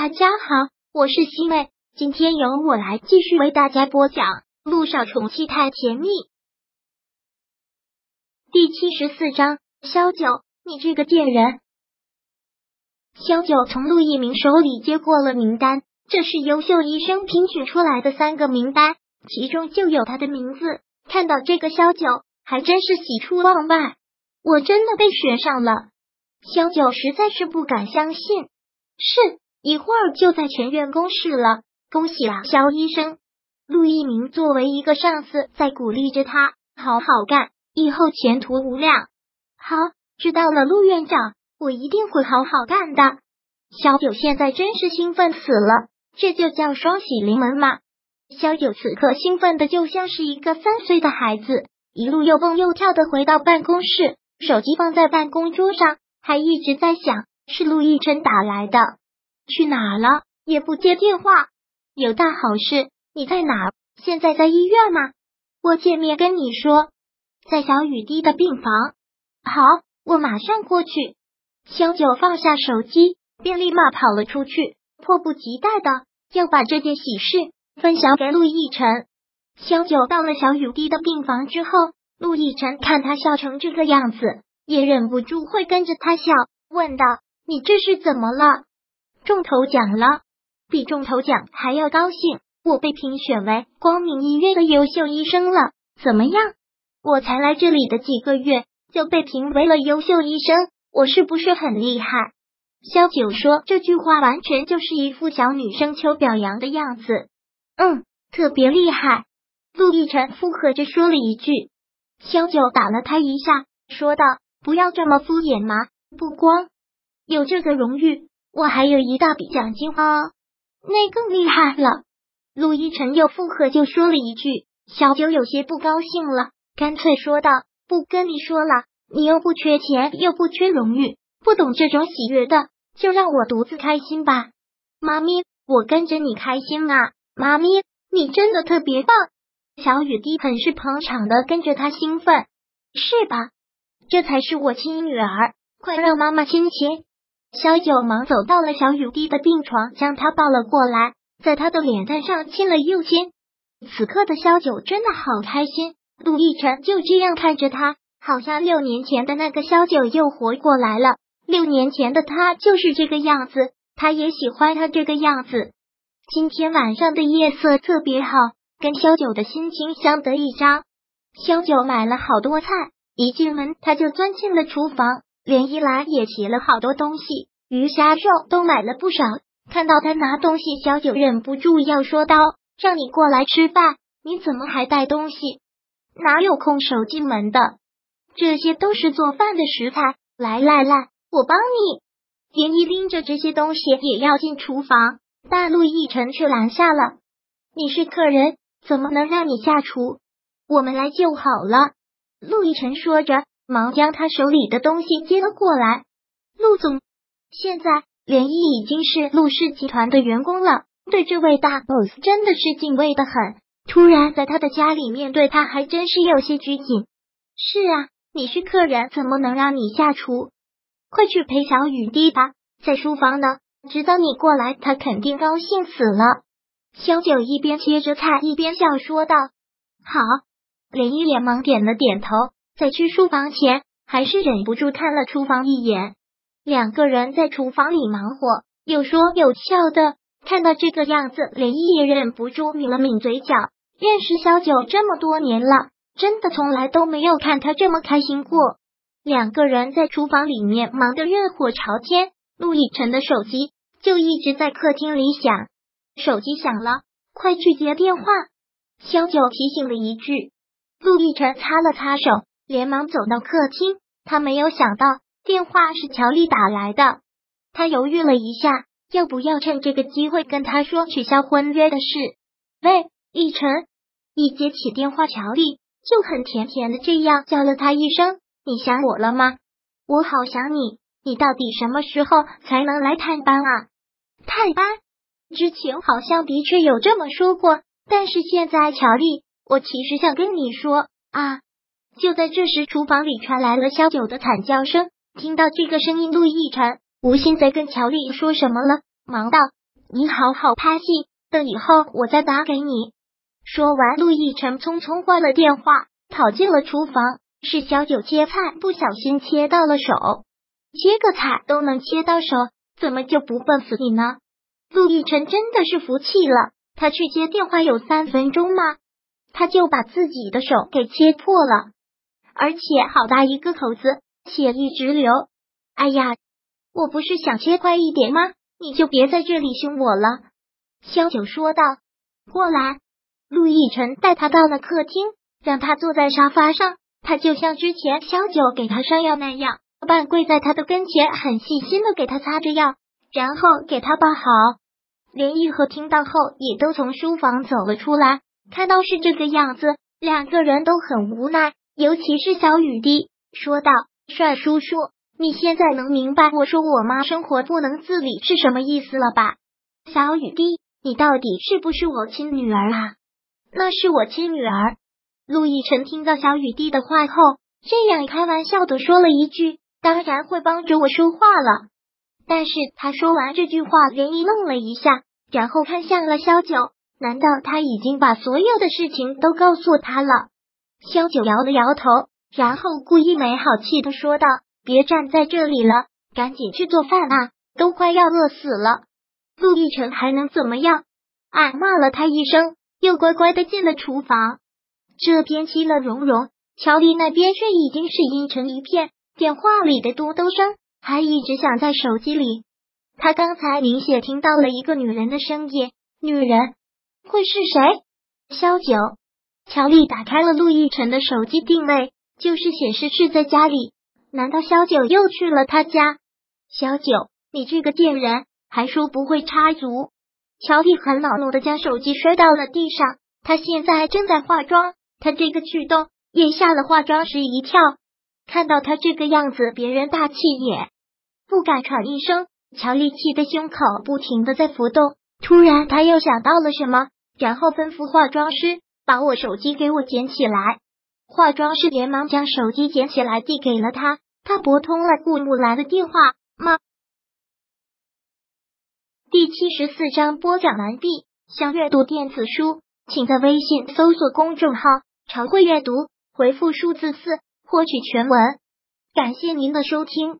大家好，我是西妹，今天由我来继续为大家播讲《陆少宠妻太甜蜜》第七十四章。萧九，你这个贱人！萧九从陆一鸣手里接过了名单，这是优秀医生评选出来的三个名单，其中就有他的名字。看到这个萧九，还真是喜出望外。我真的被选上了，萧九实在是不敢相信。是。一会儿就在全院公示了，恭喜啊，肖医生！陆一鸣作为一个上司，在鼓励着他好好干，以后前途无量。好，知道了，陆院长，我一定会好好干的。小九现在真是兴奋死了，这就叫双喜临门嘛！小九此刻兴奋的就像是一个三岁的孩子，一路又蹦又跳的回到办公室，手机放在办公桌上，还一直在响，是陆亦辰打来的。去哪了？也不接电话。有大好事？你在哪？现在在医院吗？我见面跟你说，在小雨滴的病房。好，我马上过去。萧九放下手机，便立马跑了出去，迫不及待的要把这件喜事分享给陆亦辰。萧九到了小雨滴的病房之后，陆亦辰看他笑成这个样子，也忍不住会跟着他笑，问道：“你这是怎么了？”中头奖了，比中头奖还要高兴！我被评选为光明医院的优秀医生了，怎么样？我才来这里的几个月就被评为了优秀医生，我是不是很厉害？萧九说这句话完全就是一副小女生求表扬的样子。嗯，特别厉害。陆亦辰附和着说了一句。萧九打了他一下，说道：“不要这么敷衍嘛，不光有这个荣誉。”我还有一大笔奖金哦，那更厉害了。陆一晨又附和就说了一句，小九有些不高兴了，干脆说道：“不跟你说了，你又不缺钱，又不缺荣誉，不懂这种喜悦的，就让我独自开心吧。”妈咪，我跟着你开心啊！妈咪，你真的特别棒。小雨滴很是捧场的跟着他兴奋，是吧？这才是我亲女儿，快让妈妈亲亲。萧九忙走到了小雨滴的病床，将她抱了过来，在她的脸蛋上亲了又亲。此刻的萧九真的好开心。陆亦辰就这样看着他，好像六年前的那个萧九又活过来了。六年前的他就是这个样子，他也喜欢他这个样子。今天晚上的夜色特别好，跟萧九的心情相得益彰。萧九买了好多菜，一进门他就钻进了厨房。连一兰也提了好多东西，鱼虾肉都买了不少。看到他拿东西，小九忍不住要说道：“让你过来吃饭，你怎么还带东西？哪有空手进门的？这些都是做饭的食材。来来来，我帮你。”连一拎着这些东西也要进厨房，但陆一晨却拦下了：“你是客人，怎么能让你下厨？我们来就好了。”陆亦辰说着。忙将他手里的东西接了过来。陆总，现在连毅已经是陆氏集团的员工了，对这位大 boss 真的是敬畏的很。突然在他的家里面对他还真是有些拘谨。是啊，你是客人，怎么能让你下厨？快去陪小雨滴吧，在书房呢。知道你过来，他肯定高兴死了。萧九一边切着菜一边笑说道：“好。”连毅连忙点了点头。在去书房前，还是忍不住看了厨房一眼。两个人在厨房里忙活，有说有笑的。看到这个样子，连毅也忍不住抿了抿嘴角。认识小九这么多年了，真的从来都没有看他这么开心过。两个人在厨房里面忙得热火朝天，陆亦辰的手机就一直在客厅里响。手机响了，快去接电话。小九提醒了一句，陆亦辰擦了擦手。连忙走到客厅，他没有想到电话是乔丽打来的。他犹豫了一下，要不要趁这个机会跟他说取消婚约的事？喂，逸晨，一接起电话，乔丽就很甜甜的这样叫了他一声：“你想我了吗？我好想你。你到底什么时候才能来探班啊？探班？之前好像的确有这么说过，但是现在，乔丽，我其实想跟你说啊。”就在这时，厨房里传来了萧九的惨叫声。听到这个声音，陆亦辰无心再跟乔丽说什么了，忙道：“你好好拍戏，等以后我再打给你。说完，陆亦辰匆匆挂了电话，跑进了厨房。是小九切菜不小心切到了手，切个菜都能切到手，怎么就不笨死你呢？陆亦辰真的是服气了，他去接电话有三分钟吗？他就把自己的手给切破了，而且好大一个口子，血一直流。哎呀，我不是想切快一点吗？你就别在这里凶我了。”萧九说道。过来，陆亦辰带他到了客厅，让他坐在沙发上。他就像之前萧九给他上药那样，半跪在他的跟前，很细心的给他擦着药，然后给他包好。连玉和听到后，也都从书房走了出来。看到是这个样子，两个人都很无奈，尤其是小雨滴说道：“帅叔叔，你现在能明白我说我妈生活不能自理是什么意思了吧？”小雨滴，你到底是不是我亲女儿啊？那是我亲女儿。陆亦辰听到小雨滴的话后，这样开玩笑的说了一句：“当然会帮着我说话了。”但是他说完这句话，连一愣了一下，然后看向了萧九。难道他已经把所有的事情都告诉他了？萧九摇了摇头，然后故意没好气的说道：“别站在这里了，赶紧去做饭啊，都快要饿死了。”陆亦辰还能怎么样？俺骂了他一声，又乖乖的进了厨房。这边其乐融融，乔丽那边却已经是阴沉一片。电话里的嘟嘟声还一直响在手机里。他刚才明显听到了一个女人的声音，女人会是谁？萧九。乔丽打开了陆亦辰的手机定位，就是显示是在家里。难道萧九又去了他家？小九，你这个贱人，还说不会插足！乔丽很恼怒的将手机摔到了地上。她现在正在化妆。她这个举动也吓了化妆师一跳，看到他这个样子，别人大气也不敢喘一声。乔丽气的胸口不停的在浮动，突然她又想到了什么，然后吩咐化妆师把我手机给我捡起来。化妆师连忙将手机捡起来递给了他，他拨通了顾木兰的电话。吗？第七十四章播讲完毕。想阅读电子书，请在微信搜索公众号。常会阅读，回复数字四获取全文。感谢您的收听。